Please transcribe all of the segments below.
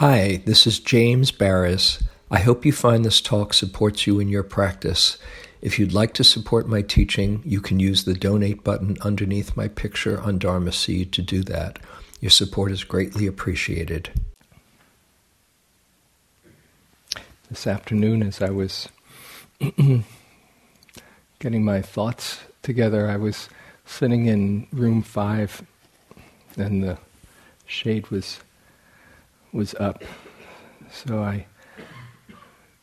Hi, this is James Baraz. I hope you find this talk supports you in your practice. If you'd like to support my teaching, you can use the donate button underneath my picture on Dharma Seed to do that. Your support is greatly appreciated. This afternoon, as I was getting my thoughts together, I was sitting in room five, and the shade was was up, so I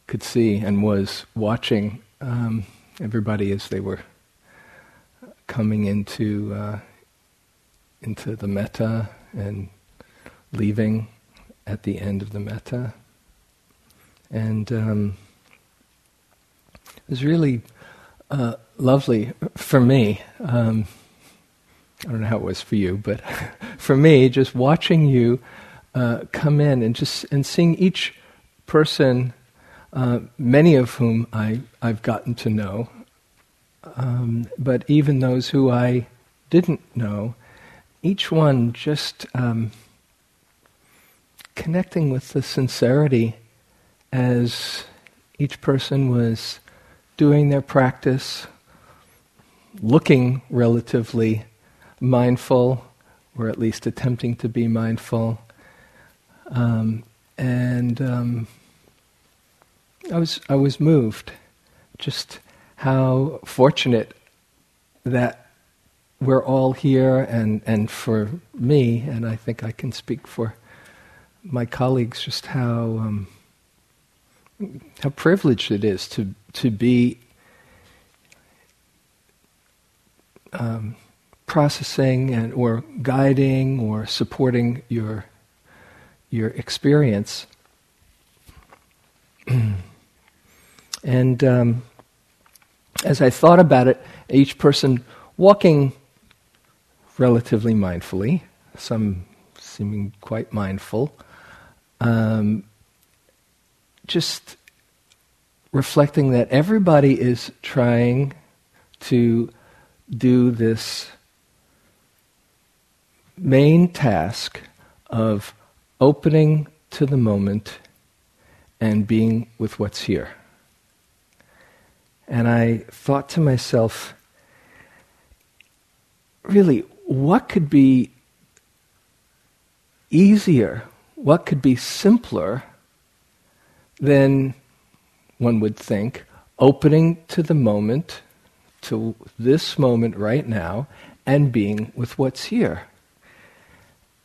could see and was watching um, everybody as they were coming into uh, into the metta and leaving at the end of the metta, and um, it was really uh, lovely for me. Um, I don't know how it was for you, but for me, just watching you uh, come in and just and seeing each person, uh, many of whom I I've gotten to know, um, but even those who I didn't know, each one just um, connecting with the sincerity as each person was doing their practice, looking relatively mindful, or at least attempting to be mindful, um, and um, I was I was moved, just how fortunate that we're all here, and and for me, and I think I can speak for my colleagues, just how um, how privileged it is to to be um, processing and or guiding or supporting your your experience. and um, as I thought about it, each person walking relatively mindfully, some seeming quite mindful, um, just reflecting that everybody is trying to do this main task of opening to the moment and being with what's here. And I thought to myself, really, what could be easier? What could be simpler than one would think opening to the moment, to this moment right now, and being with what's here?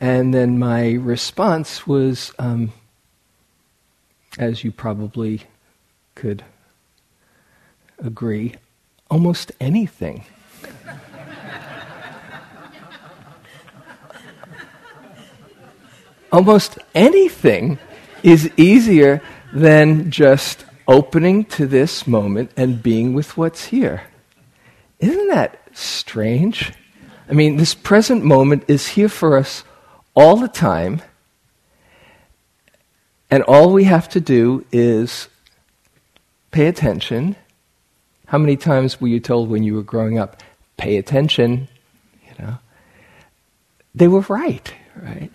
And then my response was, um, as you probably could agree, almost anything. almost anything is easier than just opening to this moment and being with what's here. Isn't that strange? I mean, this present moment is here for us all the time. And all we have to do is pay attention. How many times were you told when you were growing up, pay attention? You know, they were right, right?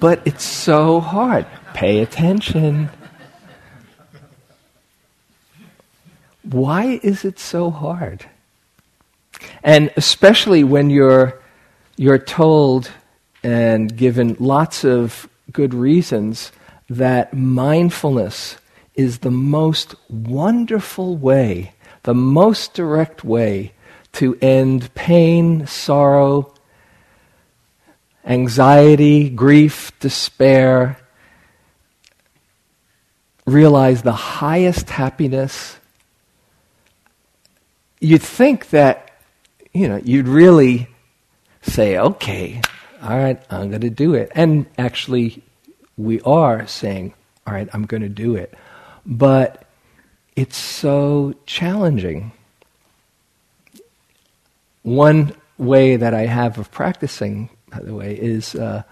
But it's so hard. Pay attention. Why is it so hard? And especially when you're, you're told and given lots of good reasons that mindfulness is the most wonderful way, the most direct way to end pain, sorrow, anxiety, grief, despair, realize the highest happiness. You'd think that, you know, you'd really say, okay, all right, I'm going to do it. And actually, we are saying, all right, I'm going to do it. But it's so challenging. One way that I have of practicing, by the way, is uh,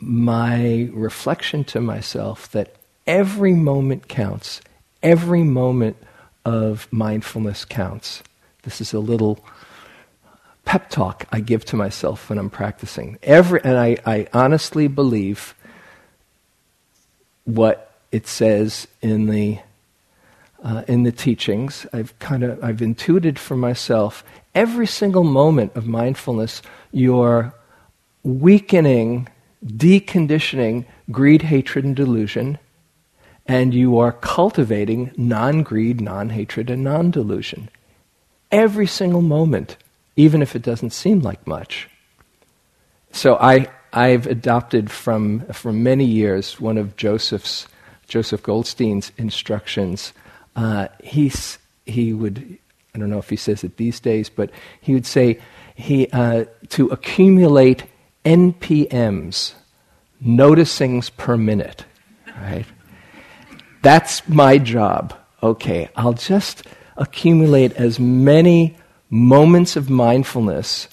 my reflection to myself that every moment counts. Every moment of mindfulness counts. This is a little pep talk I give to myself when I'm practicing. Every, and I, I honestly believe what it says in the uh, in the teachings. I've kind of I've intuited for myself every single moment of mindfulness. You're weakening, deconditioning greed, hatred, and delusion, and you are cultivating non-greed, non-hatred, and non-delusion. Every single moment, even if it doesn't seem like much. So I I've adopted from from many years one of Joseph's Joseph Goldstein's instructions uh, he's, he would, I don't know if he says it these days, but he would say he, uh, to accumulate NPMs, noticings per minute, right? That's my job. Okay, I'll just accumulate as many moments of mindfulness,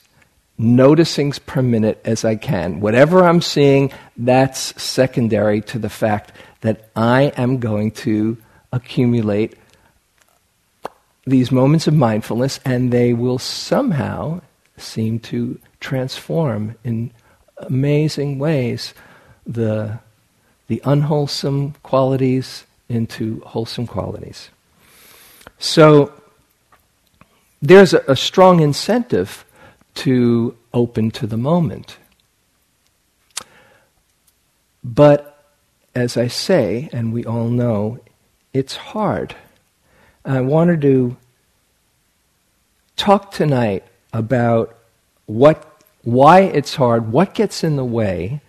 noticings per minute as I can. Whatever I'm seeing, that's secondary to the fact that I am going to accumulate these moments of mindfulness, and they will somehow seem to transform in amazing ways the, the unwholesome qualities into wholesome qualities. So there's a, a strong incentive to open to the moment. But as I say, and we all know, it's hard. I wanted to talk tonight about what, why it's hard, what gets in the way,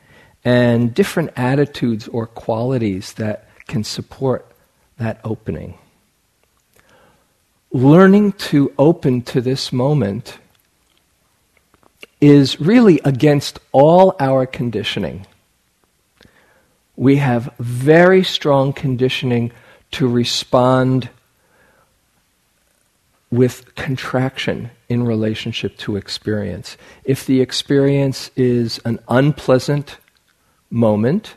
and different attitudes or qualities that can support that opening. Learning to open to this moment is really against all our conditioning. We have very strong conditioning to respond with contraction in relationship to experience. If the experience is an unpleasant moment,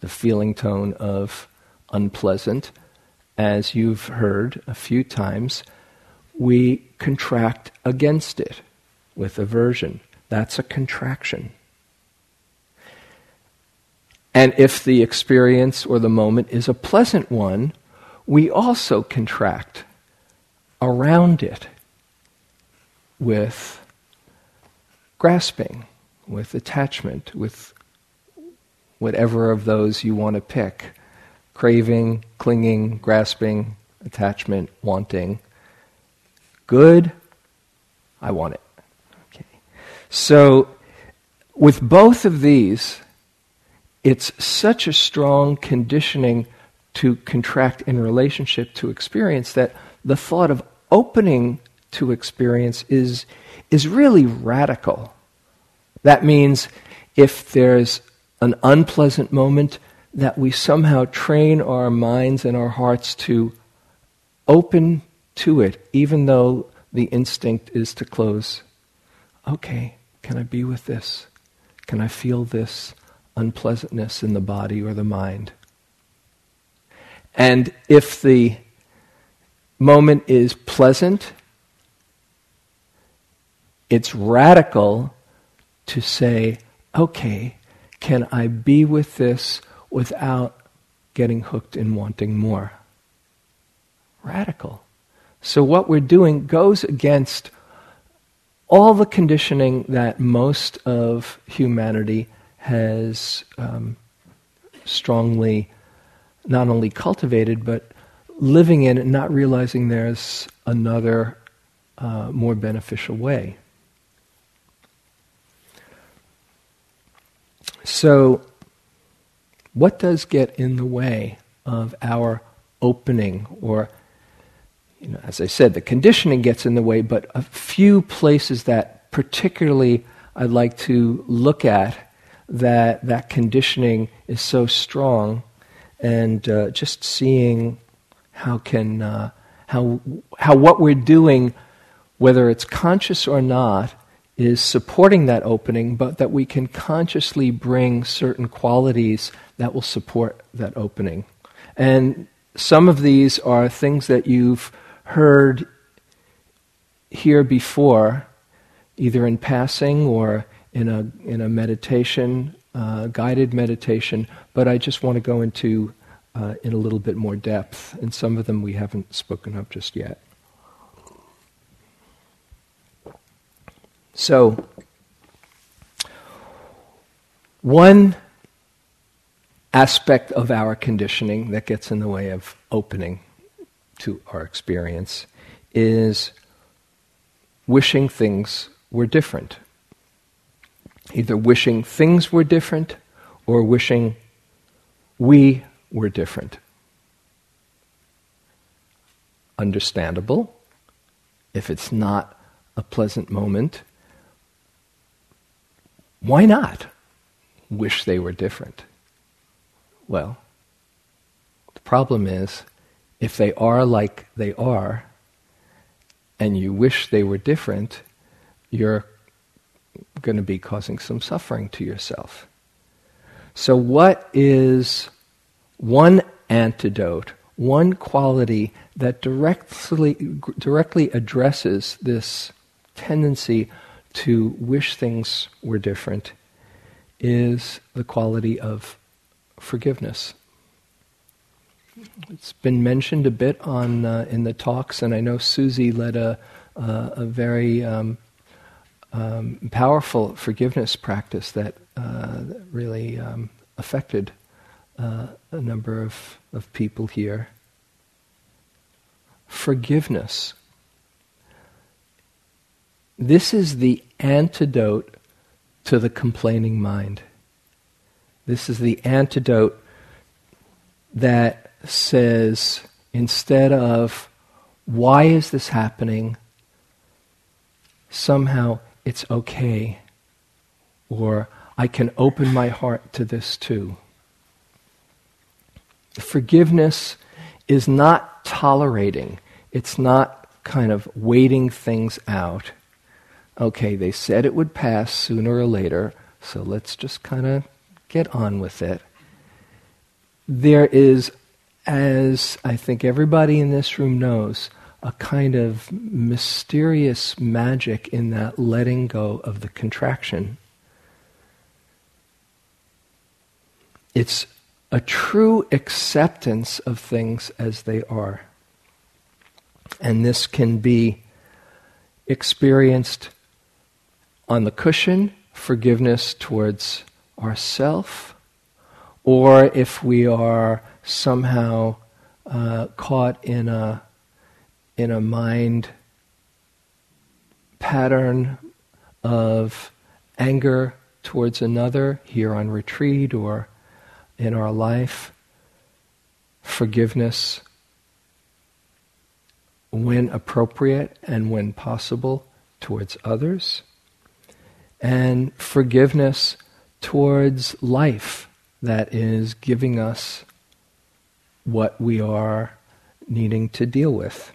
the feeling tone of unpleasant, as you've heard a few times, we contract against it with aversion. That's a contraction. And if the experience or the moment is a pleasant one, we also contract around it with grasping, with attachment, with whatever of those you want to pick craving, clinging, grasping, attachment, wanting. Good, I want it. Okay. So, with both of these, it's such a strong conditioning to contract in relationship to experience that the thought of opening to experience is, is really radical. That means if there's an unpleasant moment, that we somehow train our minds and our hearts to open to it, even though the instinct is to close. Okay, can I be with this? Can I feel this unpleasantness in the body or the mind? And if the moment is pleasant, it's radical to say, okay, can I be with this without getting hooked and wanting more? Radical. So, what we're doing goes against all the conditioning that most of humanity has um, strongly not only cultivated but living in and not realizing there's another uh, more beneficial way. So, what does get in the way of our opening? Or, you know, as I said, the conditioning gets in the way, but a few places that particularly I'd like to look at that that conditioning is so strong, and uh, just seeing how can uh, how how what we're doing, whether it's conscious or not, is supporting that opening, but that we can consciously bring certain qualities that will support that opening. And some of these are things that you've heard here before, either in passing or in a in a meditation uh, guided meditation, but I just want to go into uh, in a little bit more depth, and some of them we haven't spoken of just yet. So, one aspect of our conditioning that gets in the way of opening to our experience is wishing things were different. Either wishing things were different or wishing we were different. Understandable. If it's not a pleasant moment, why not wish they were different? Well, the problem is if they are like they are and you wish they were different, you're going to be causing some suffering to yourself. So, what is one antidote, one quality that directly, directly addresses this tendency to wish things were different? Is the quality of forgiveness. It's been mentioned a bit on uh, in the talks, and I know Susie led a uh, a very um, um, powerful forgiveness practice that, uh, really um, affected uh, a number of, of people here. Forgiveness. This is the antidote to the complaining mind. This is the antidote that says, instead of, why is this happening? Somehow it's okay. Or I can open my heart to this too. Forgiveness is not tolerating, it's not kind of waiting things out. Okay, they said it would pass sooner or later, so let's just kind of get on with it. There is as I think everybody in this room knows, a kind of mysterious magic in that letting go of the contraction. It's a true acceptance of things as they are. And this can be experienced on the cushion, forgiveness towards ourself, or if we are somehow uh, caught in a in a mind pattern of anger towards another here on retreat or in our life, forgiveness when appropriate and when possible towards others, and forgiveness towards life that is giving us what we are needing to deal with.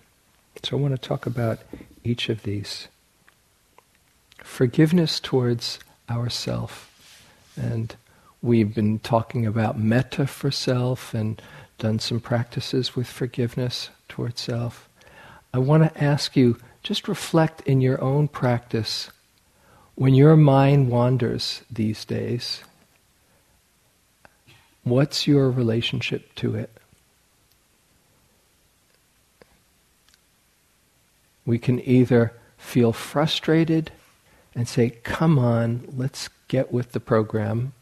So I want to talk about each of these. Forgiveness towards ourself. And we've been talking about metta for self and done some practices with forgiveness towards self. I want to ask you just reflect in your own practice when your mind wanders these days. What's your relationship to it? We can either feel frustrated and say, come on, let's get with the program,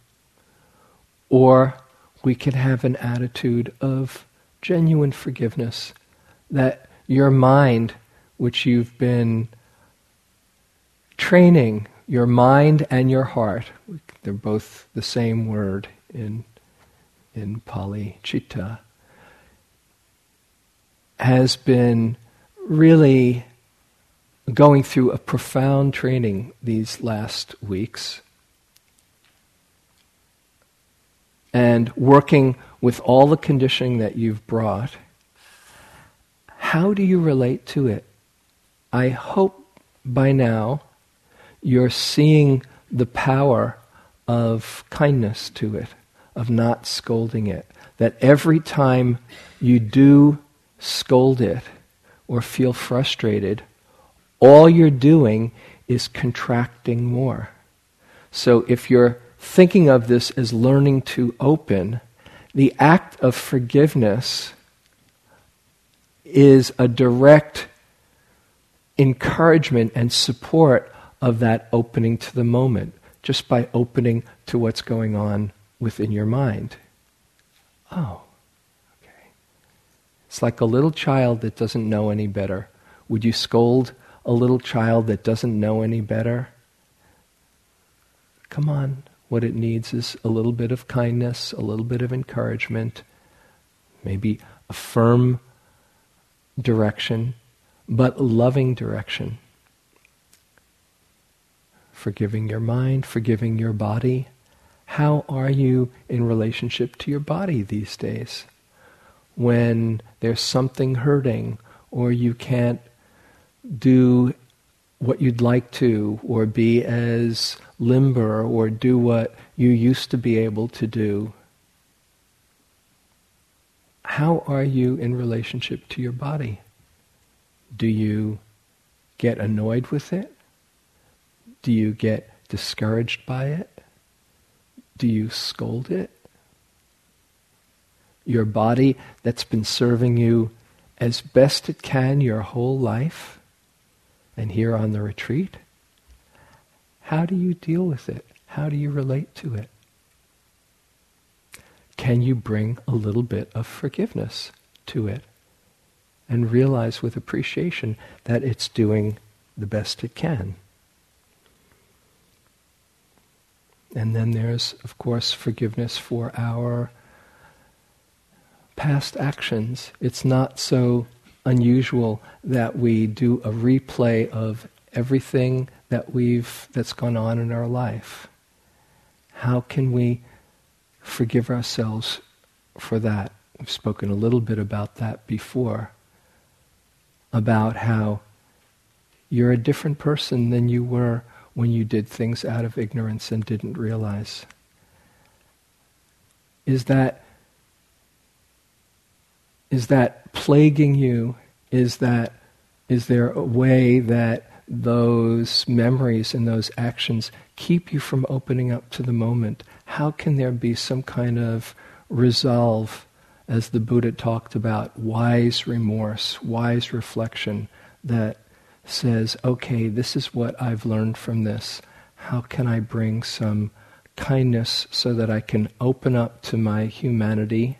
or we can have an attitude of genuine forgiveness that your mind, which you've been training, your mind and your heart, they're both the same word in, in Pali, chitta, has been really going through a profound training these last weeks and working with all the conditioning that you've brought, how do you relate to it? I hope by now you're seeing the power of kindness to it, of not scolding it. That every time you do scold it or feel frustrated, all you're doing is contracting more. So if you're thinking of this as learning to open, the act of forgiveness is a direct encouragement and support of that opening to the moment, just by opening to what's going on within your mind. Oh, okay. It's like a little child that doesn't know any better. Would you scold a little child that doesn't know any better? Come on. What it needs is a little bit of kindness, a little bit of encouragement, maybe a firm direction, but loving direction. Forgiving your mind, forgiving your body. How are you in relationship to your body these days? When there's something hurting, or you can't do what you'd like to, or be as limber, or do what you used to be able to do. How are you in relationship to your body? Do you get annoyed with it? Do you get discouraged by it? Do you scold it? Your body that's been serving you as best it can your whole life, and here on the retreat, how do you deal with it? How do you relate to it? Can you bring a little bit of forgiveness to it and realize with appreciation that it's doing the best it can? And then there's, of course, forgiveness for our past actions. It's not so unusual that we do a replay of everything that we've that's gone on in our life. How can we forgive ourselves for that? We've spoken a little bit about that before. About how you're a different person than you were when you did things out of ignorance and didn't realize. Is that is that plaguing you? Is that is there a way that those memories and those actions keep you from opening up to the moment? How can there be some kind of resolve, as the Buddha talked about, wise remorse, wise reflection that says, okay, this is what I've learned from this. How can I bring some kindness so that I can open up to my humanity,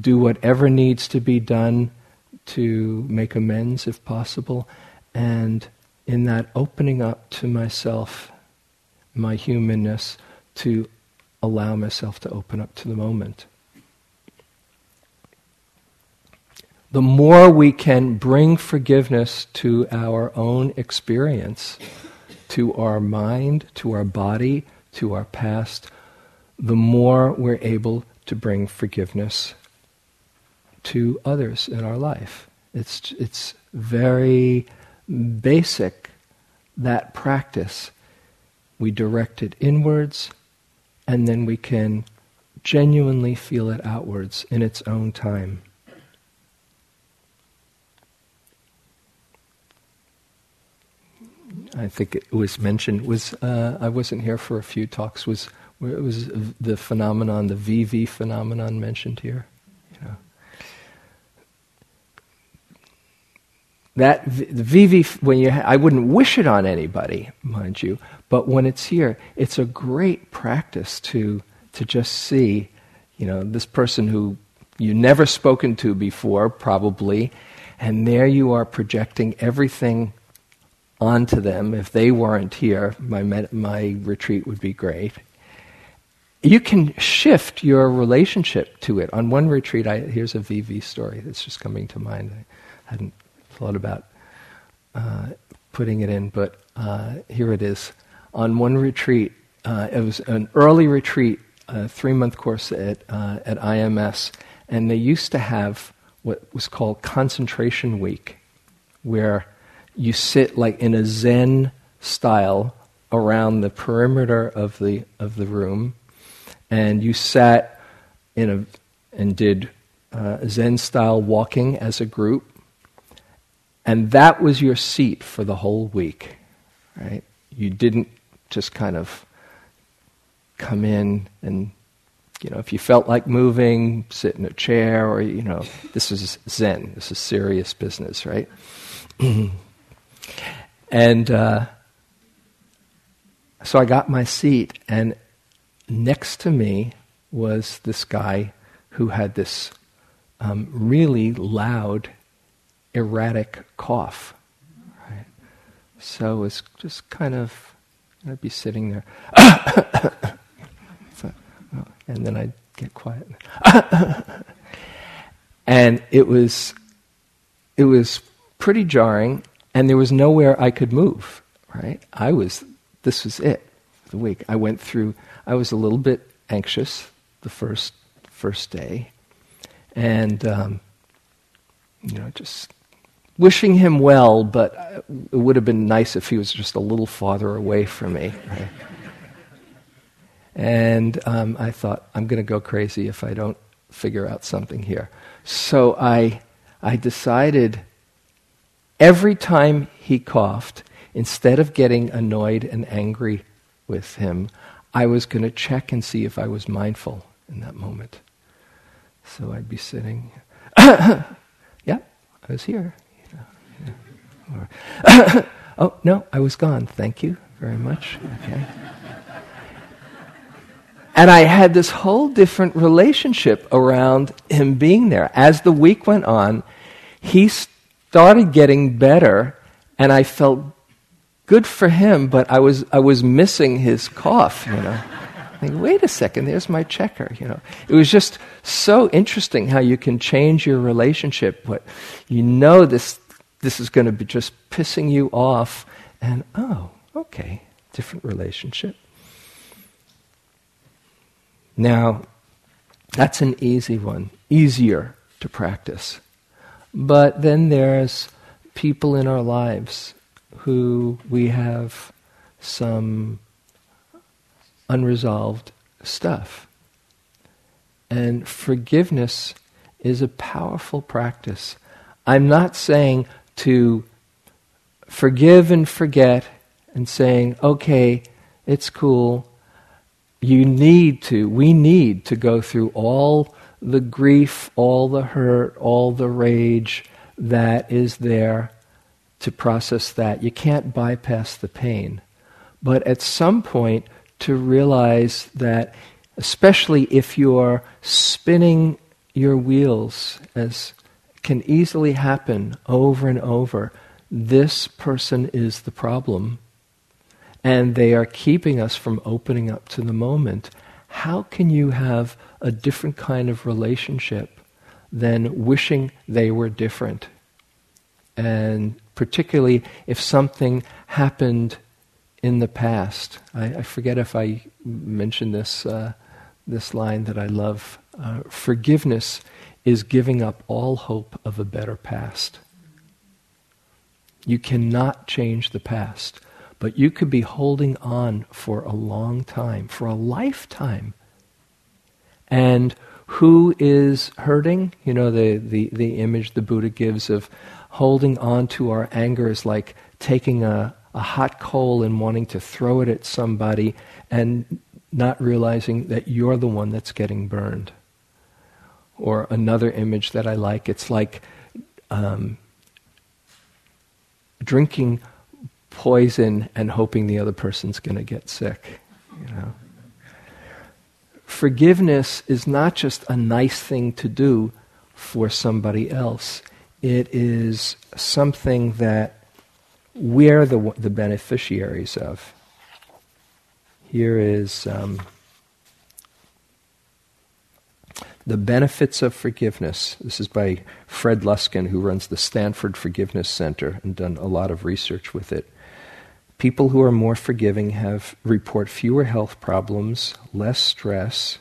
do whatever needs to be done to make amends if possible, and in that opening up to myself, my humanness, to allow myself to open up to the moment. The more we can bring forgiveness to our own experience, to our mind, to our body, to our past, the more we're able to bring forgiveness to others in our life. It's, it's very basic, that practice. We direct it inwards, and then we can genuinely feel it outwards in its own time. I think it was mentioned was uh, I wasn't here for a few talks was it was the phenomenon the VV phenomenon mentioned here that the VV when you ha- I wouldn't wish it on anybody, mind you, but when it's here, it's a great practice to to just see, you know, this person who you never spoken to before, probably, and there you are projecting everything onto them. If they weren't here, my med- my retreat would be great. You can shift your relationship to it. On one retreat, I, here's a VV story that's just coming to mind. I hadn't thought about uh, putting it in, but uh, here it is. On one retreat, uh, it was an early retreat, a three month course at, uh, at IMS, and they used to have what was called concentration week, where you sit like in a Zen style around the perimeter of the, of the room, and you sat in a, and did uh, Zen style walking as a group and that was your seat for the whole week, right? You didn't just kind of come in and you know, if you felt like moving, sit in a chair, or you know, this is Zen. This is serious business, right? and uh, so I got my seat, and next to me was this guy who had this um, really loud, erratic cough. Right? So it was just kind of, I'd be sitting there. so, and then I'd get quiet. and it was, it was pretty jarring, and there was nowhere I could move. Right? I was. This was it. The week I went through. I was a little bit anxious the first first day, and um, you know, just wishing him well. But it would have been nice if he was just a little farther away from me. Right? And um, I thought, I'm going to go crazy if I don't figure out something here. So I, I decided every time he coughed, instead of getting annoyed and angry with him, I was going to check and see if I was mindful in that moment. So I'd be sitting, yeah, I was here. Or, oh, no, I was gone. Thank you very much. Okay. And I had this whole different relationship around him being there. As the week went on, he started getting better, and I felt good for him, but I was, I was missing his cough, you know. Wait a second, there's my checker, you know. It was just so interesting how you can change your relationship, but you know this, this is going to be just pissing you off, and oh, okay, different relationship. Now, that's an easy one, easier to practice. But then there's people in our lives who we have some unresolved stuff. And forgiveness is a powerful practice. I'm not saying to forgive and forget and saying, okay, it's cool, you need to, we need to go through all the grief, all the hurt, all the rage that is there to process that. You can't bypass the pain. But at some point, to realize that, especially if you're spinning your wheels, as can easily happen over and over, this person is the problem and they are keeping us from opening up to the moment, how can you have a different kind of relationship than wishing they were different? And particularly if something happened in the past. I, I forget if I mentioned this, uh, this line that I love. Uh, forgiveness is giving up all hope of a better past. You cannot change the past. But you could be holding on for a long time, for a lifetime. And who is hurting? You know, the, the, the image the Buddha gives of holding on to our anger is like taking a, a hot coal and wanting to throw it at somebody and not realizing that you're the one that's getting burned. Or another image that I like, it's like um, drinking poison and hoping the other person's going to get sick. You know. Forgiveness is not just a nice thing to do for somebody else. It is something that we're the, the beneficiaries of. Here is um, The Benefits of Forgiveness. This is by Fred Luskin, who runs the Stanford Forgiveness Center and done a lot of research with it. People who are more forgiving have report fewer health problems, less stress,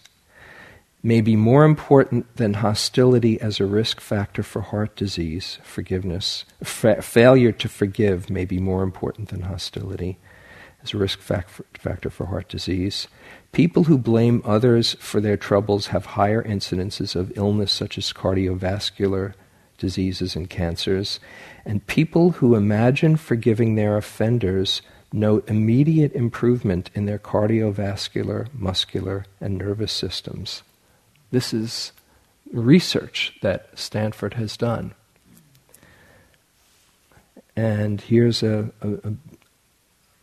may be more important than hostility as a risk factor for heart disease, forgiveness. Fa- failure to forgive may be more important than hostility as a risk factor for heart disease. People who blame others for their troubles have higher incidences of illness such as cardiovascular diseases and cancers. And people who imagine forgiving their offenders note immediate improvement in their cardiovascular, muscular, and nervous systems. This is research that Stanford has done. And here's a, a,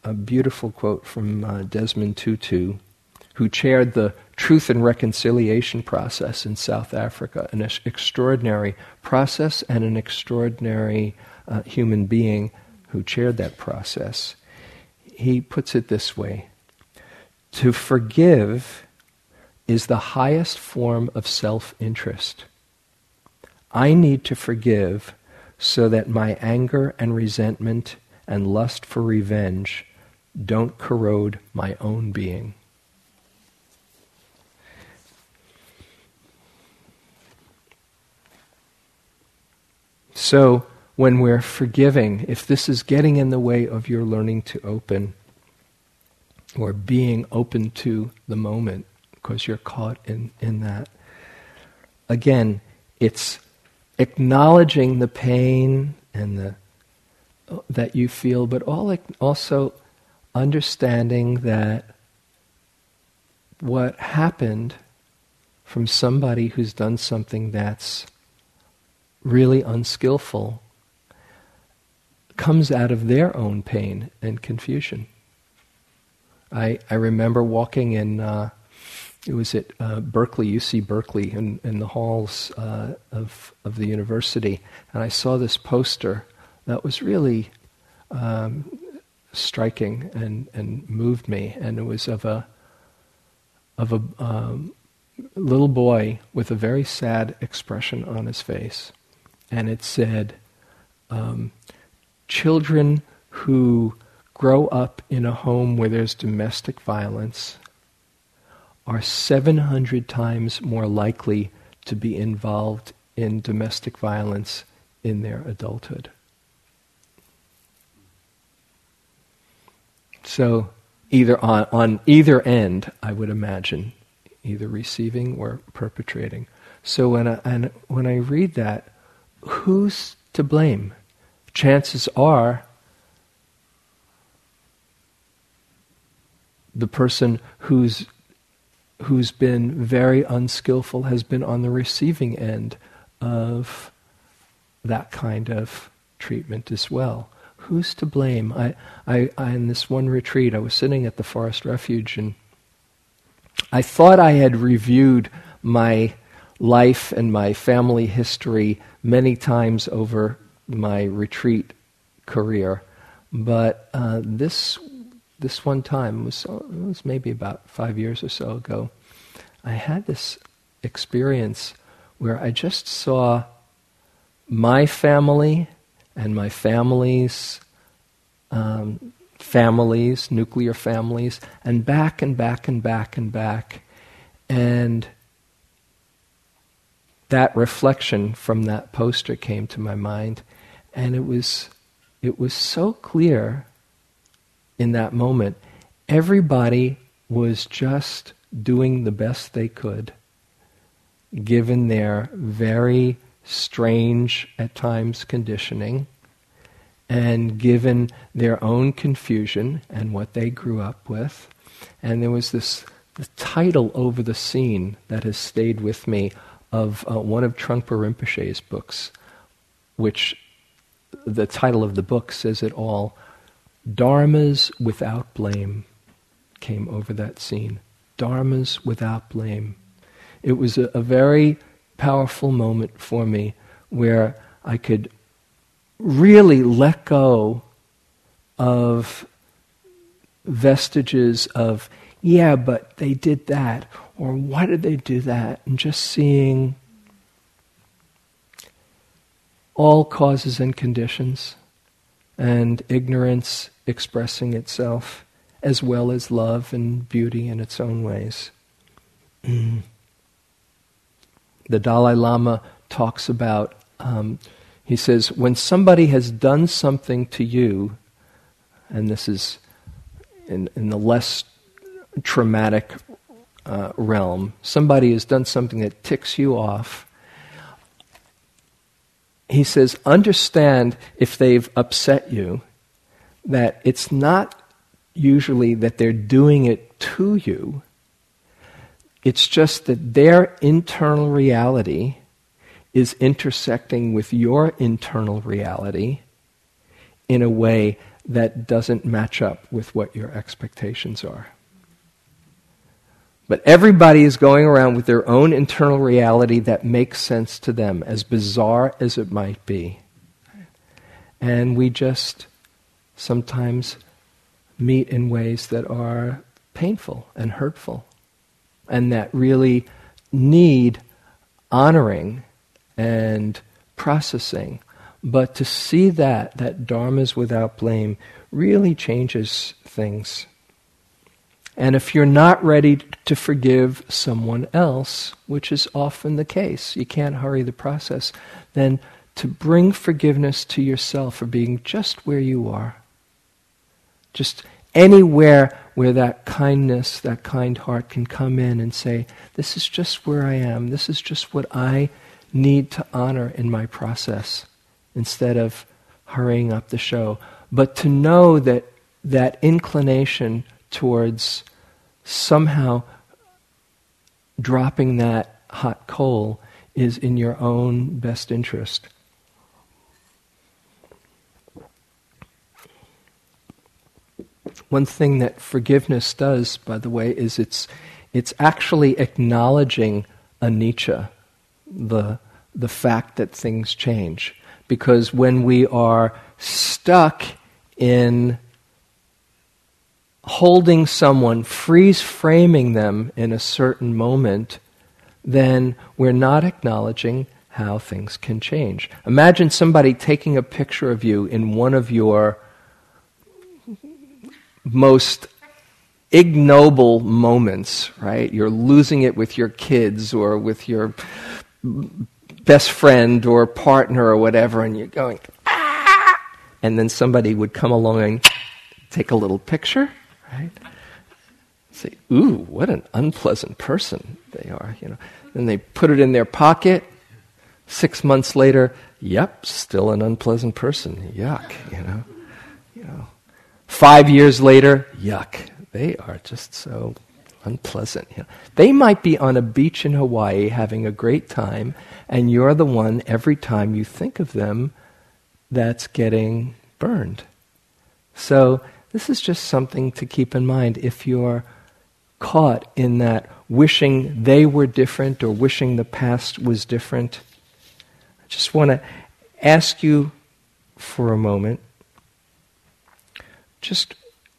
a beautiful quote from uh, Desmond Tutu, who chaired the Truth and Reconciliation process in South Africa, an extraordinary process and an extraordinary uh, human being who chaired that process. He puts it this way To forgive is the highest form of self interest. I need to forgive so that my anger and resentment and lust for revenge don't corrode my own being. So, when we're forgiving, if this is getting in the way of your learning to open or being open to the moment, because you're caught in, in that, again, it's acknowledging the pain and the that you feel, but all, also understanding that what happened from somebody who's done something that's really unskillful comes out of their own pain and confusion. I, I remember walking in, uh, it was at uh, Berkeley, UC Berkeley, in, in the halls uh, of, of the university, and I saw this poster that was really um, striking and, and moved me. And it was of a, of a um, little boy with a very sad expression on his face. And it said, um, Children who grow up in a home where there's domestic violence are 700 times more likely to be involved in domestic violence in their adulthood. So either on, on either end, I would imagine, either receiving or perpetrating. So when I, when I read that, who's to blame? Chances are the person who's who's been very unskillful has been on the receiving end of that kind of treatment as well who's to blame? I, I, I, in this one retreat, I was sitting at the forest refuge and I thought I had reviewed my life and my family history many times over my retreat career, but uh, this this one time was was maybe about five years or so ago. I had this experience where I just saw my family and my family's um, families, nuclear families, and back and back and back and back. And that reflection from that poster came to my mind, and it was, it was so clear in that moment. Everybody was just doing the best they could, given their very strange, at times, conditioning, and given their own confusion and what they grew up with. And there was this the title over the scene that has stayed with me of uh, one of Trungpa Rinpoche's books, which the title of the book says it all Dharmas without blame came over that scene. Dharmas without blame. It was a, a very powerful moment for me where I could really let go of vestiges of, yeah, but they did that, or why did they do that, and just seeing all causes and conditions, and ignorance expressing itself, as well as love and beauty in its own ways. Mm. The Dalai Lama talks about, um, he says, when somebody has done something to you, and this is in, in the less traumatic uh, realm, somebody has done something that ticks you off. He says, understand if they've upset you, that it's not usually that they're doing it to you. It's just that their internal reality is intersecting with your internal reality in a way that doesn't match up with what your expectations are. But everybody is going around with their own internal reality that makes sense to them, as bizarre as it might be. And we just sometimes meet in ways that are painful and hurtful, and that really need honoring and processing. But to see that, that dharmas without blame, really changes things. And if you're not ready to forgive someone else, which is often the case, you can't hurry the process, then to bring forgiveness to yourself for being just where you are. Just anywhere where that kindness, that kind heart can come in and say, This is just where I am. This is just what I need to honor in my process instead of hurrying up the show. But to know that that inclination towards somehow dropping that hot coal is in your own best interest. One thing that forgiveness does, by the way, is it's, it's actually acknowledging anicca, the, the fact that things change. Because when we are stuck in holding someone, freeze framing them in a certain moment, then we're not acknowledging how things can change. Imagine somebody taking a picture of you in one of your most ignoble moments, right? You're losing it with your kids or with your best friend or partner or whatever, and you're going, ah! And then somebody would come along and take a little picture, right? Say, ooh, what an unpleasant person they are, you know. Then they put it in their pocket. Six months later, yep, still an unpleasant person. Yuck, you know. You know. Five years later, yuck. They are just so unpleasant. You know. They might be on a beach in Hawaii having a great time, and you're the one every time you think of them that's getting burned. So, this is just something to keep in mind if you're caught in that wishing they were different or wishing the past was different. I just want to ask you for a moment just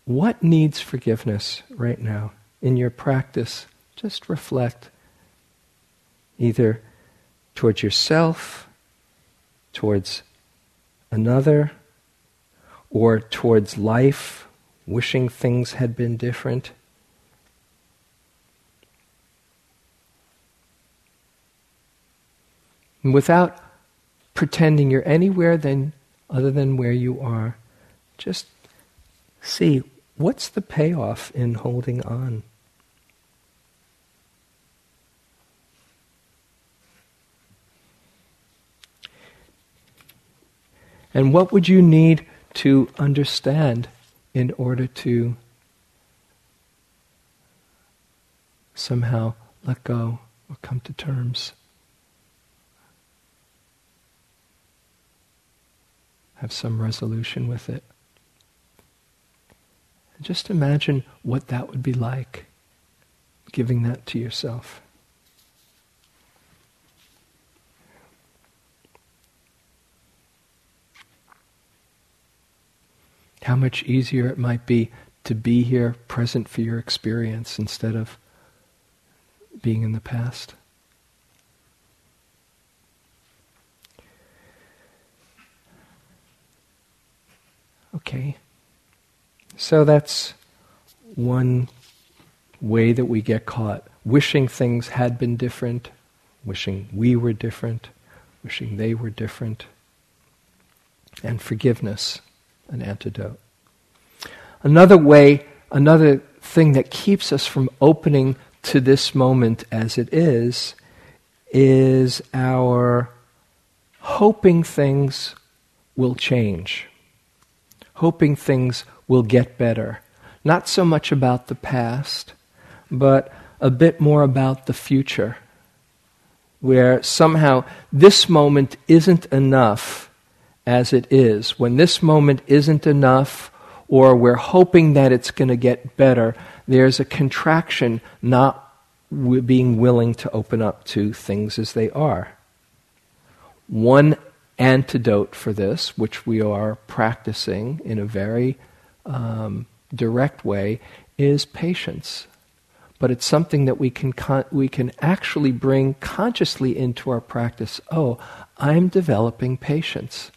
what needs forgiveness right now? in your practice, just reflect either towards yourself, towards another, or towards life, wishing things had been different. And without pretending you're anywhere than, other than where you are, just see what's the payoff in holding on. And what would you need to understand in order to somehow let go or come to terms? Have some resolution with it. Just imagine what that would be like, giving that to yourself. How much easier it might be to be here present for your experience instead of being in the past. Okay. So that's one way that we get caught. Wishing things had been different, wishing we were different, wishing they were different. And forgiveness an antidote. Another way, another thing that keeps us from opening to this moment as it is, is our hoping things will change, hoping things will get better, not so much about the past, but a bit more about the future, where somehow this moment isn't enough as it is. When this moment isn't enough, or we're hoping that it's going to get better, there's a contraction not being willing to open up to things as they are. One antidote for this, which we are practicing in a very um, direct way, is patience. But it's something that we can, con- we can actually bring consciously into our practice. Oh, I'm developing patience.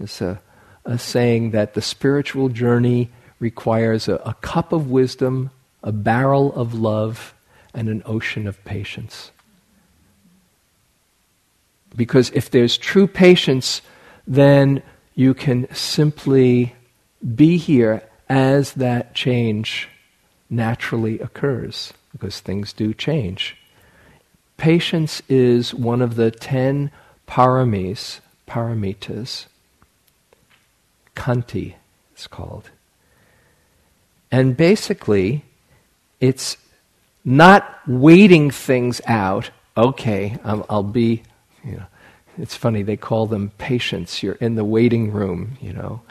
It's a, a saying that the spiritual journey requires a, a cup of wisdom, a barrel of love, and an ocean of patience. Because if there's true patience, then you can simply be here as that change naturally occurs, because things do change. Patience is one of the ten paramis, paramitas. Khanti, it's called. And basically, it's not waiting things out. Okay, I'll, I'll be, you know, it's funny, they call them patients. You're in the waiting room, you know.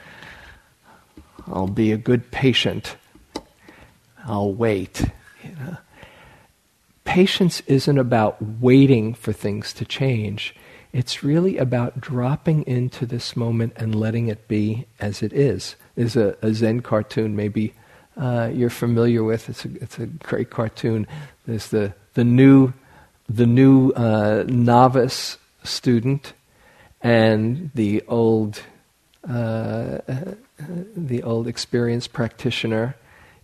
I'll be a good patient. I'll wait. You know. Patience isn't about waiting for things to change. It's really about dropping into this moment and letting it be as it is. There's a, a Zen cartoon, maybe uh, you're familiar with. It's a, it's a great cartoon. There's the, the new, the new uh, novice student and the old, uh, the old experienced practitioner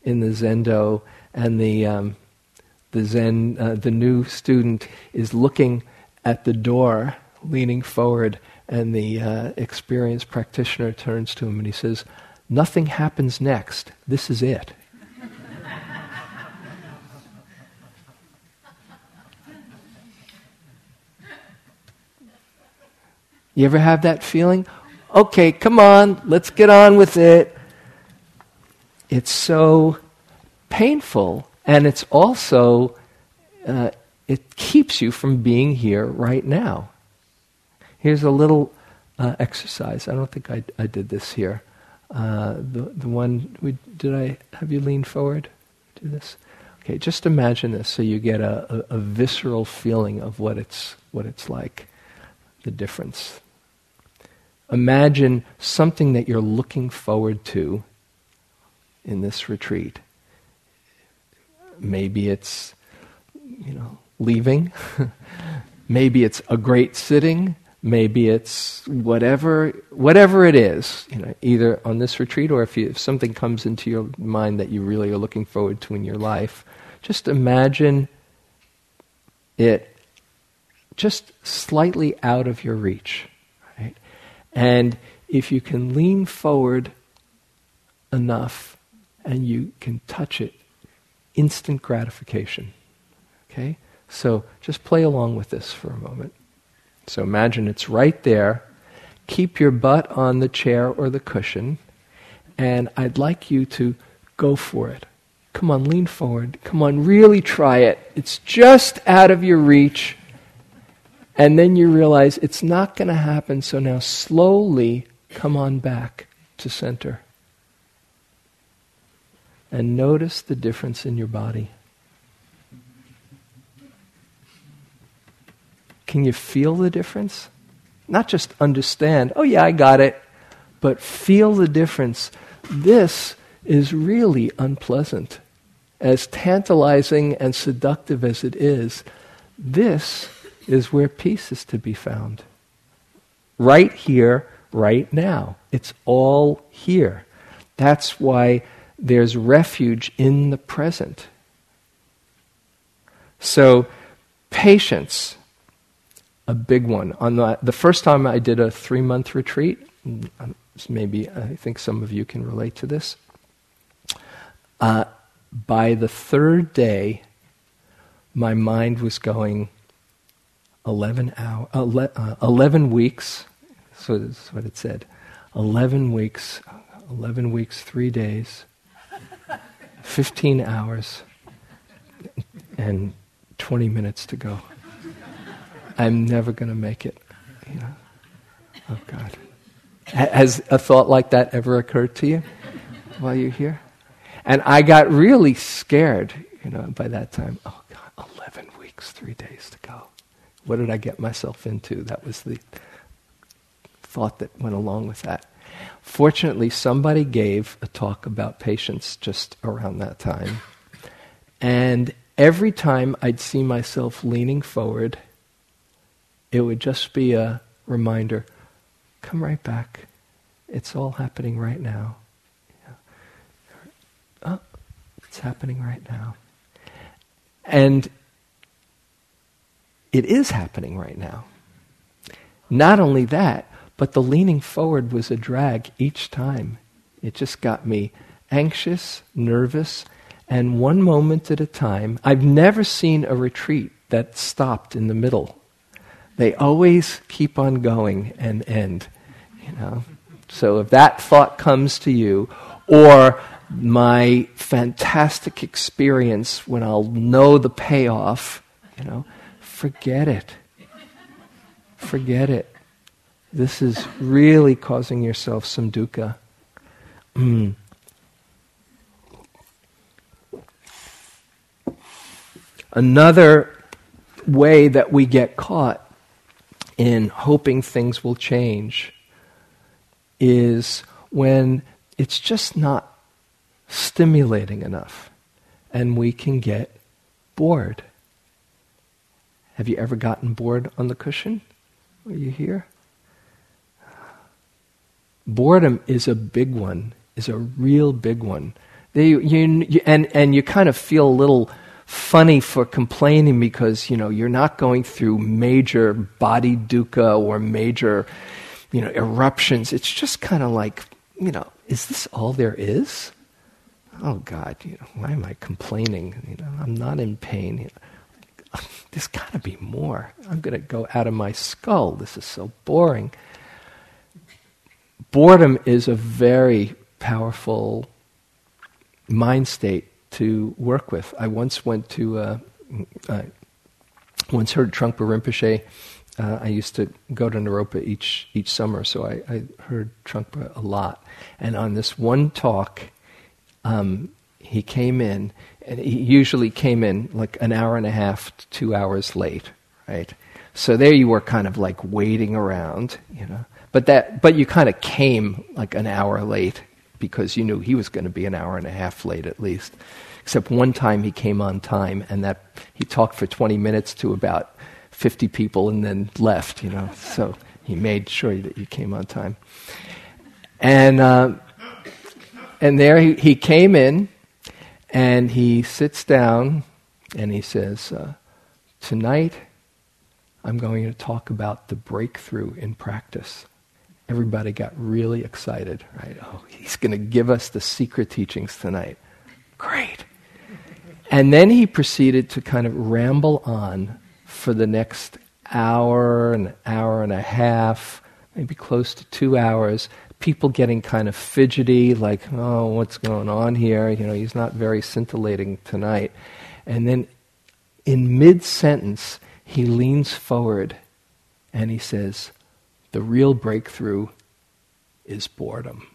in the Zendo, and the, um, the Zen, uh, the new student is looking at the door, leaning forward, and the uh, experienced practitioner turns to him and he says, Nothing happens next. This is it. You ever have that feeling? Okay, come on, let's get on with it. It's so painful, and it's also, uh, it keeps you from being here right now. Here's a little uh, exercise. I don't think I, I did this here. Uh, the the one we, did I have you lean forward? Do this. Okay, just imagine this so you get a, a, a visceral feeling of what it's what it's like, the difference. Imagine something that you're looking forward to in this retreat. Maybe it's, you know, leaving. Maybe it's a great sitting. Maybe it's whatever, whatever it is, you know, either on this retreat or if, you, if something comes into your mind that you really are looking forward to in your life, just imagine it just slightly out of your reach. Right? And if you can lean forward enough and you can touch it, instant gratification. Okay? So just play along with this for a moment. So imagine it's right there. Keep your butt on the chair or the cushion, and I'd like you to go for it. Come on, lean forward. Come on, really try it. It's just out of your reach. And then you realize it's not going to happen, so now slowly come on back to center. And notice the difference in your body. Can you feel the difference? Not just understand, oh yeah, I got it, but feel the difference. This is really unpleasant. As tantalizing and seductive as it is, this is where peace is to be found. Right here, right now. It's all here. That's why there's refuge in the present. So, patience a big one. On the, the first time I did a three month retreat, maybe I think some of you can relate to this. Uh, by the third day, my mind was going 11, hour, uh, 11 weeks, so that's what it said. 11 weeks, 11 weeks, three days. 15 hours and 20 minutes to go. I'm never going to make it. You know? Oh, God. Has a thought like that ever occurred to you while you're here? And I got really scared, you know, by that time. Oh, God, 11 weeks, three days to go. What did I get myself into? That was the thought that went along with that. Fortunately, somebody gave a talk about patience just around that time. And every time I'd see myself leaning forward, it would just be a reminder come right back. It's all happening right now. Yeah. Oh, it's happening right now. And it is happening right now. Not only that, but the leaning forward was a drag each time. It just got me anxious, nervous, and one moment at a time. I've never seen a retreat that stopped in the middle. They always keep on going and end, you know. So if that thought comes to you, or my fantastic experience when I'll know the payoff, you know, forget it. Forget it. This is really causing yourself some dukkha. Mm. Another way that we get caught in hoping things will change is when it's just not stimulating enough and we can get bored. Have you ever gotten bored on the cushion? Are you here? Boredom is a big one, is a real big one. They, you, you, and, and you kind of feel a little funny for complaining because you know you're not going through major body dukkha or major you know eruptions. It's just kind of like you know is this all there is? Oh god you know why am i complaining? You know i'm not in pain. There's got to be more. I'm going to go out of my skull. This is so boring. Boredom is a very powerful mind state to work with. I once went to, uh, I once heard Trungpa Rinpoche. Uh, I used to go to Naropa each each summer, so I, I heard Trungpa a lot. And on this one talk, um, he came in, and he usually came in like an hour and a half to two hours late, right? So there you were, kind of like waiting around, you know. But that, but you kind of came like an hour late because you knew he was going to be an hour and a half late at least. Except one time he came on time, and that he talked for 20 minutes to about 50 people and then left, you know. So he made sure that you came on time. And, uh, and there he, he came in, and he sits down, and he says, uh, Tonight, I'm going to talk about the breakthrough in practice everybody got really excited, right? Oh, he's going to give us the secret teachings tonight. Great. And then he proceeded to kind of ramble on for the next hour, an hour and a half, maybe close to two hours. People getting kind of fidgety, like, oh, what's going on here? You know, he's not very scintillating tonight. And then in mid sentence, he leans forward and he says, the real breakthrough is boredom.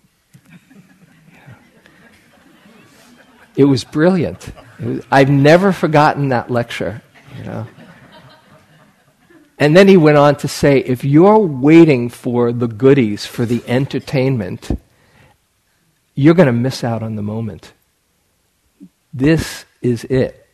It was brilliant. It was, I've never forgotten that lecture, you know. And then he went on to say if you're waiting for the goodies, for the entertainment, you're going to miss out on the moment. This is it.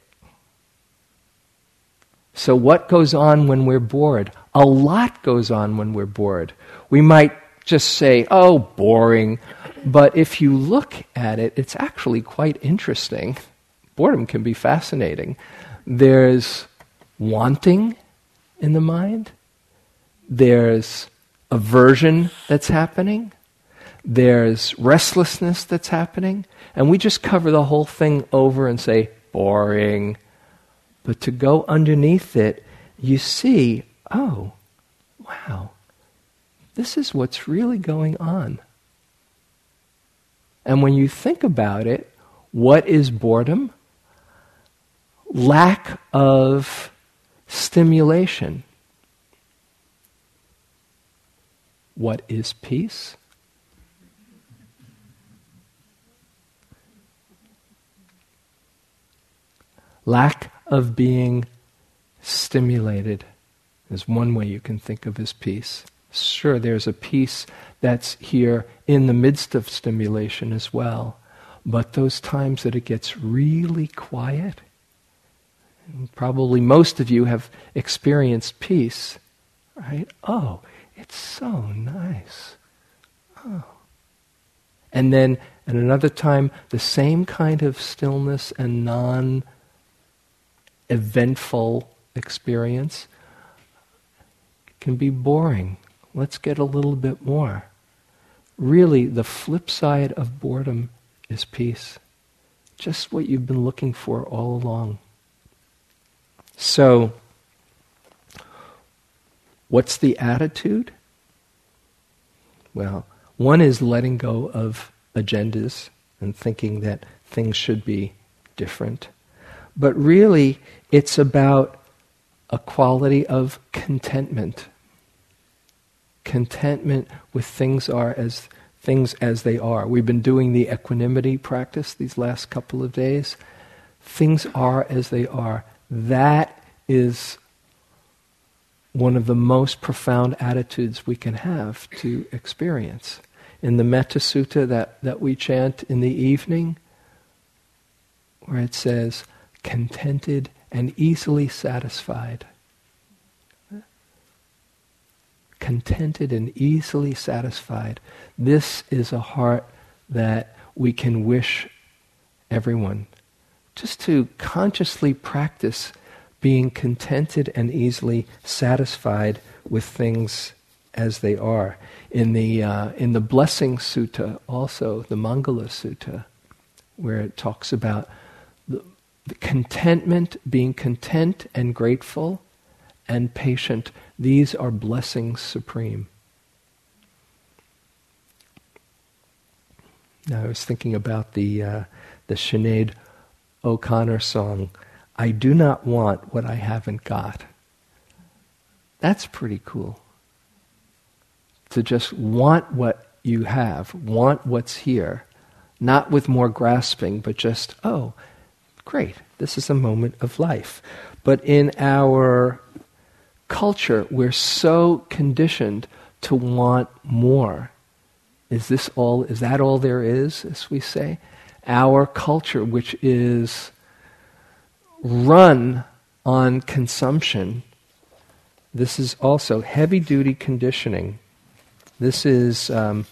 So, what goes on when we're bored? A lot goes on when we're bored. We might just say, oh, boring. But if you look at it, it's actually quite interesting. Boredom can be fascinating. There's wanting in the mind, there's aversion that's happening, there's restlessness that's happening, and we just cover the whole thing over and say, boring. But to go underneath it, you see oh, wow, this is what's really going on. And when you think about it, What is boredom? Lack of stimulation. What is peace? Lack of being stimulated is one way you can think of as peace. Sure, there's a peace that's here in the midst of stimulation as well. But those times that it gets really quiet, probably most of you have experienced peace, right? Oh, it's so nice. Oh. And then at another time, the same kind of stillness and non eventful experience can be boring. Let's get a little bit more. Really, the flip side of boredom is peace. Just what you've been looking for all along. So, what's the attitude? Well, one is letting go of agendas and thinking that things should be different. But really, it's about a quality of contentment. Contentment with things are as things as they are. We've been doing the equanimity practice these last couple of days. Things are as they are. That is one of the most profound attitudes we can have to experience. In the Metta Sutta that, that we chant in the evening, where it says, contented and easily satisfied. Contented and easily satisfied. This is a heart that we can wish everyone. Just to consciously practice being contented and easily satisfied with things as they are. In the, uh, in the Blessing Sutta, also, the Mangala Sutta, where it talks about the contentment, being content and grateful and patient, these are blessings supreme. Now, I was thinking about the, uh, the Sinead O'Connor song, I do not want what I haven't got. That's pretty cool. To just want what you have, want what's here, not with more grasping, but just, oh, Great, this is a moment of life. But in our culture, we're so conditioned to want more. Is this all, is that all there is, as we say? Our culture, which is run on consumption, this is also heavy duty conditioning. This is um,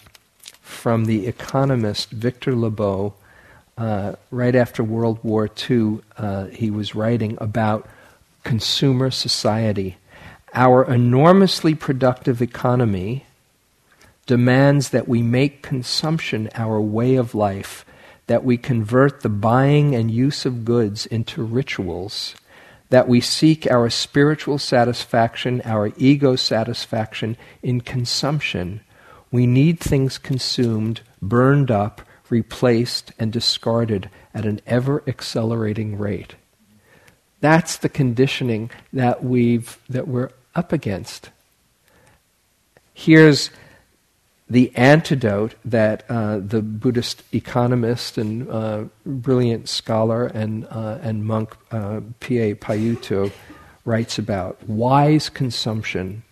from the economist Victor Lebow uh, right after World War II, uh, he was writing about consumer society. Our enormously productive economy demands that we make consumption our way of life, that we convert the buying and use of goods into rituals, that we seek our spiritual satisfaction, our ego satisfaction in consumption. We need things consumed, burned up, replaced, and discarded at an ever accelerating rate. That's the conditioning that we've that we're up against. Here's the antidote that uh, the Buddhist economist and uh, brilliant scholar and, uh, and monk uh, P.A. Payutto writes about wise consumption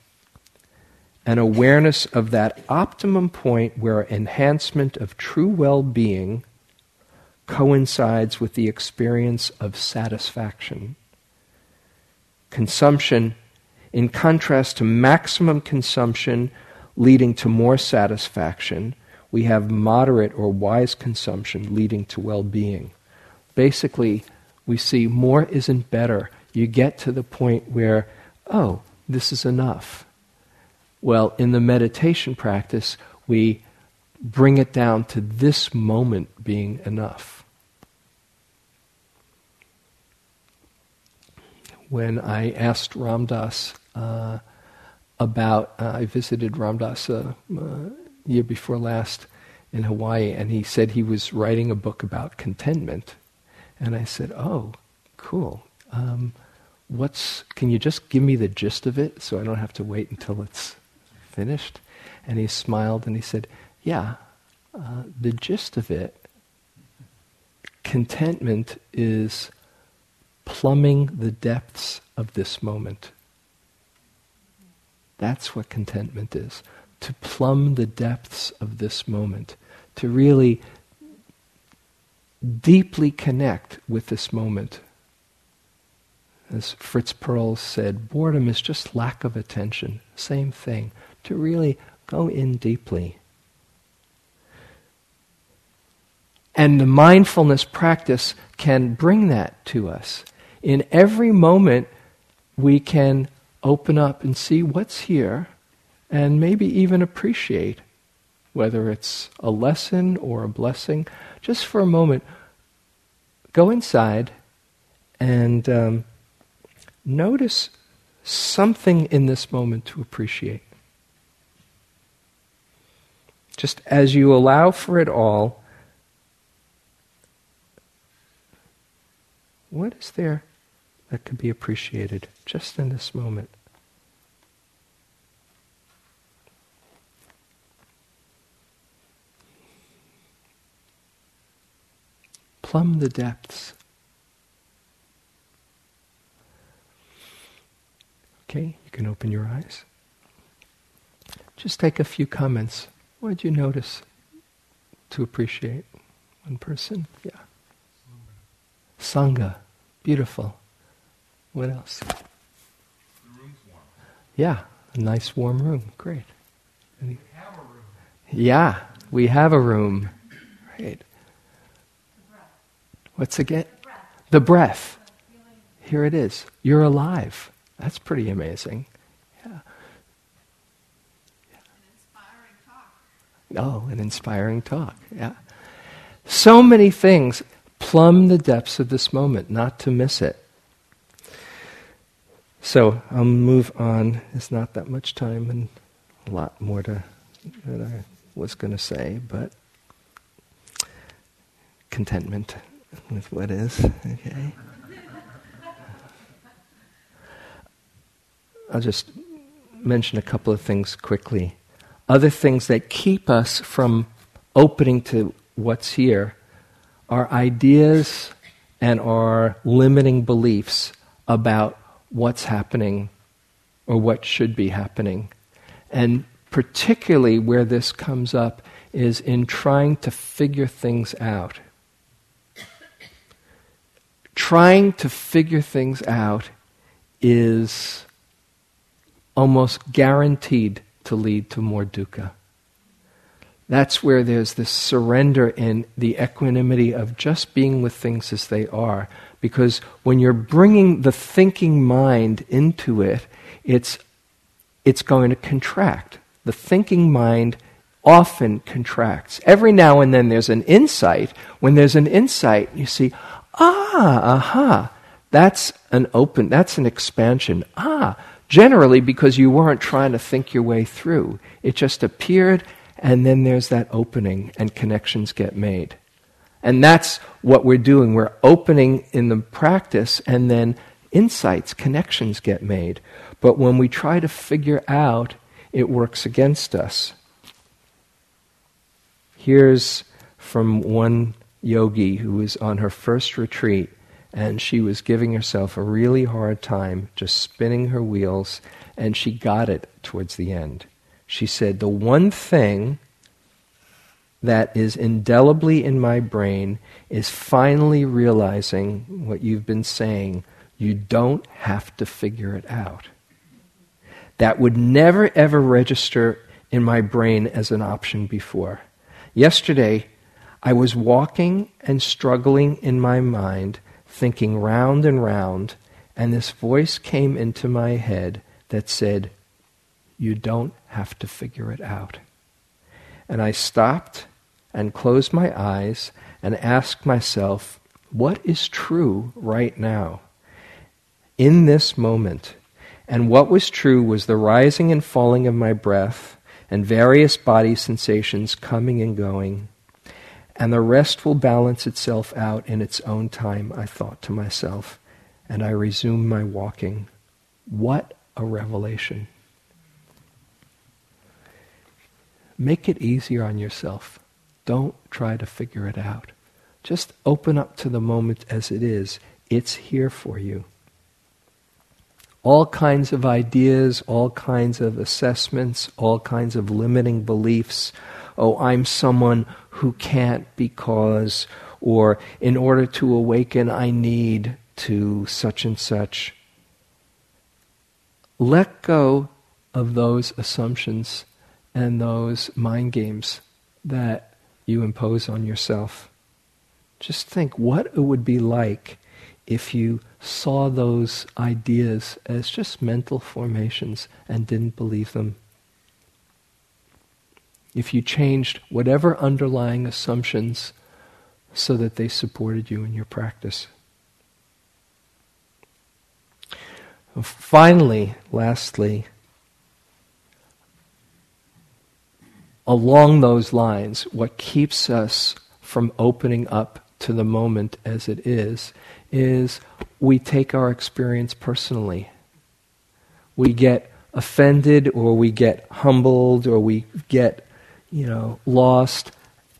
an awareness of that optimum point where enhancement of true well being coincides with the experience of satisfaction. Consumption, in contrast to maximum consumption leading to more satisfaction, we have moderate or wise consumption leading to well being. Basically, we see more isn't better. You get to the point where, oh, this is enough. Well, in the meditation practice, we bring it down to this moment being enough. When I asked Ram Dass uh, about, uh, I visited Ram Dass uh, uh, year before last in Hawaii, and he said he was writing a book about contentment. And I said, "Oh, cool. Um, what's? Can you just give me the gist of it, so I don't have to wait until it's finished?" And he smiled and he said, "Yeah, uh, the gist of it. Contentment is plumbing the depths of this moment." That's what contentment is. To plumb the depths of this moment. To really deeply connect with this moment. As Fritz Perls said, boredom is just lack of attention. Same thing. To really go in deeply. And the mindfulness practice can bring that to us. In every moment, we can open up and see what's here and maybe even appreciate whether it's a lesson or a blessing. Just for a moment, go inside and um, notice something in this moment to appreciate. Just as you allow for it all, what is there that can be appreciated just in this moment. Plumb the depths. Okay, you can open your eyes. Just take a few comments. What did you notice to appreciate? One person? Yeah. Sangha. Beautiful. What else? The room's warm. Yeah, a nice warm room. Great. We have a room. Yeah, we have a room. Right. What's again? The breath. The breath. Here it is. You're alive. That's pretty amazing. Yeah. An inspiring talk. Oh, an inspiring talk. Yeah. So many things. Plumb the depths of this moment, not to miss it. So I'll move on. It's not that much time and a lot more to that I was going to say, but contentment with what is. Okay. I'll just mention a couple of things quickly. Other things that keep us from opening to what's here are ideas and our limiting beliefs about what's happening or what should be happening. And particularly where this comes up is in trying to figure things out. Trying to figure things out is almost guaranteed to lead to more dukkha. That's where there's this surrender in the equanimity of just being with things as they are. Because when you're bringing the thinking mind into it, it's, it's going to contract. The thinking mind often contracts. Every now and then there's an insight. When there's an insight, you see, ah, aha, that's an open, that's an expansion. Ah, generally because you weren't trying to think your way through. It just appeared and then there's that opening, and connections get made. And that's what we're doing. We're opening in the practice, and then insights, connections get made. But when we try to figure out, it works against us. Here's from one yogi who was on her first retreat, and she was giving herself a really hard time, just spinning her wheels, and she got it towards the end she said, The one thing that is indelibly in my brain is finally realizing what you've been saying. You don't have to figure it out. That would never ever register in my brain as an option before. Yesterday, I was walking and struggling in my mind, thinking round and round, and this voice came into my head that said, You don't have to figure it out. And I stopped and close my eyes and ask myself, what is true right now? In this moment. And what was true was the rising and falling of my breath and various body sensations coming and going. And the rest will balance itself out in its own time, I thought to myself, and I resumed my walking. What a revelation! Make it easier on yourself. Don't try to figure it out. Just open up to the moment as it is. It's here for you. All kinds of ideas, all kinds of assessments, all kinds of limiting beliefs. Oh, I'm someone who can't because, or in order to awaken, I need to such and such. Let go of those assumptions and those mind games that you impose on yourself. Just think what it would be like if you saw those ideas as just mental formations and didn't believe them. If you changed whatever underlying assumptions so that they supported you in your practice. Finally, lastly, along those lines, what keeps us from opening up to the moment as it is, is we take our experience personally. We get offended or we get humbled or we get, you know, lost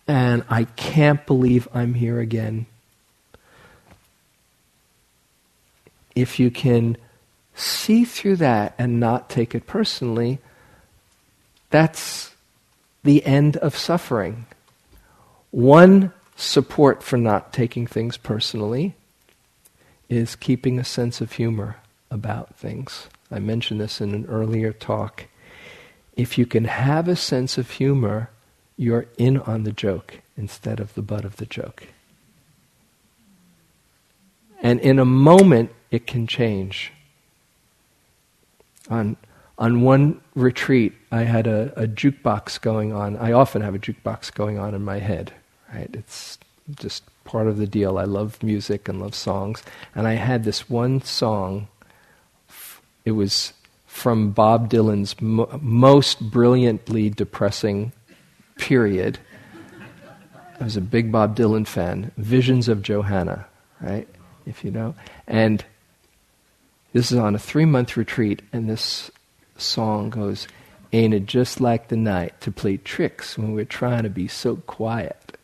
and I can't believe I'm here again. If you can see through that and not take it personally, that's the end of suffering. One support for not taking things personally is keeping a sense of humor about things. I mentioned this in an earlier talk. If you can have a sense of humor, you're in on the joke instead of the butt of the joke. And in a moment, it can change. On, on one retreat, I had a, a jukebox going on. I often have a jukebox going on in my head right? It's just part of the deal. I love music and love songs. And I had this one song, it was from Bob Dylan's mo- most brilliantly depressing period. I was a big Bob Dylan fan. Visions of Johanna, right? If you know. And this is on a three month retreat, and this song goes, Ain't it just like the night to play tricks when we're trying to be so quiet?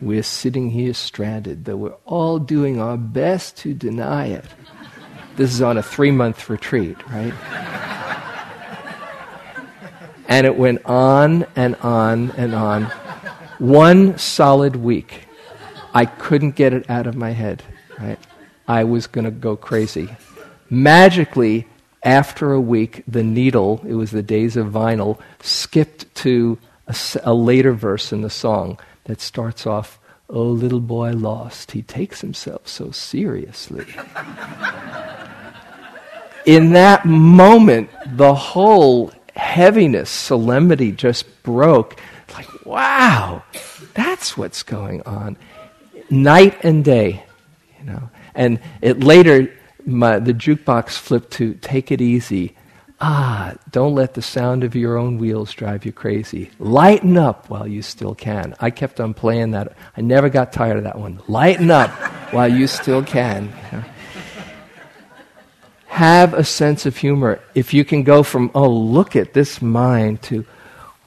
We're sitting here stranded, though we're all doing our best to deny it. This is on a three month retreat, right? and it went on and on and on. One solid week, I couldn't get it out of my head, right? I was going to go crazy. Magically, after a week, the needle, it was the days of vinyl, skipped to a, a later verse in the song that starts off, Oh, little boy lost, he takes himself so seriously. In that moment, the whole heaviness, solemnity just broke. Like, wow, that's what's going on. Night and day, you know. And it later, my, the jukebox flipped to take it easy Ah, don't let the sound of your own wheels drive you crazy. Lighten up while you still can. I kept on playing that. I never got tired of that one. Lighten up while you still can. Have a sense of humor. If you can go from, oh, look at this mind, to,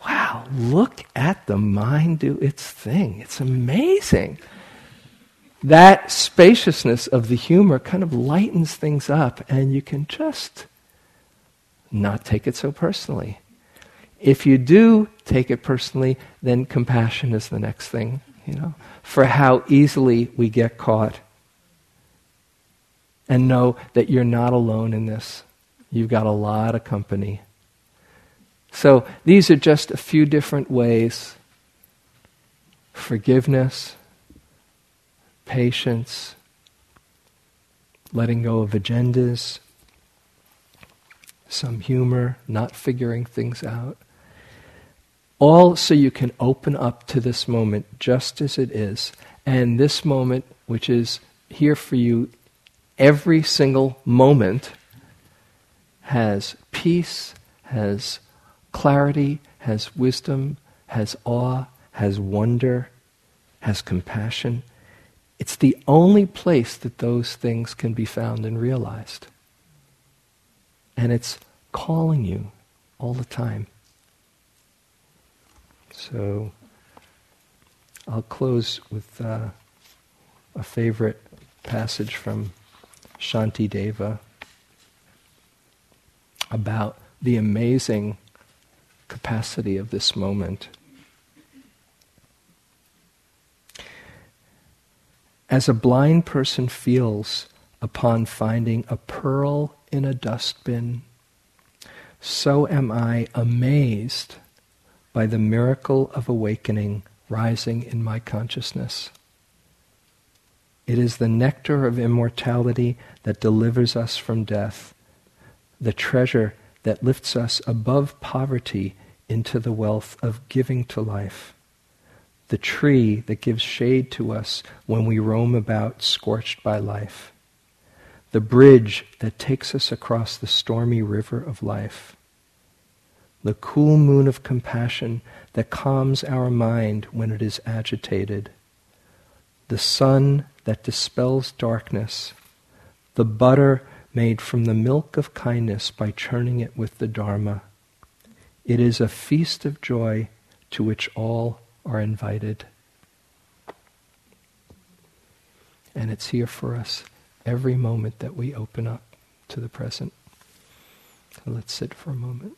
wow, look at the mind do its thing. It's amazing. That spaciousness of the humor kind of lightens things up, and you can just not take it so personally. If you do take it personally, then compassion is the next thing, you know, for how easily we get caught. And know that you're not alone in this. You've got a lot of company. So these are just a few different ways forgiveness, patience, letting go of agendas, some humor, not figuring things out. All so you can open up to this moment just as it is. And this moment, which is here for you every single moment, has peace, has clarity, has wisdom, has awe, has wonder, has compassion. It's the only place that those things can be found and realized. And it's calling you all the time. So I'll close with uh, a favorite passage from Shanti Deva about the amazing capacity of this moment. As a blind person feels upon finding a pearl in a dustbin, so am I amazed by the miracle of awakening rising in my consciousness. It is the nectar of immortality that delivers us from death, the treasure that lifts us above poverty into the wealth of giving to life, the tree that gives shade to us when we roam about scorched by life, the bridge that takes us across the stormy river of life, the cool moon of compassion that calms our mind when it is agitated, the sun that dispels darkness, the butter made from the milk of kindness by churning it with the Dharma. It is a feast of joy to which all are invited. And it's here for us every moment that we open up to the present. So let's sit for a moment.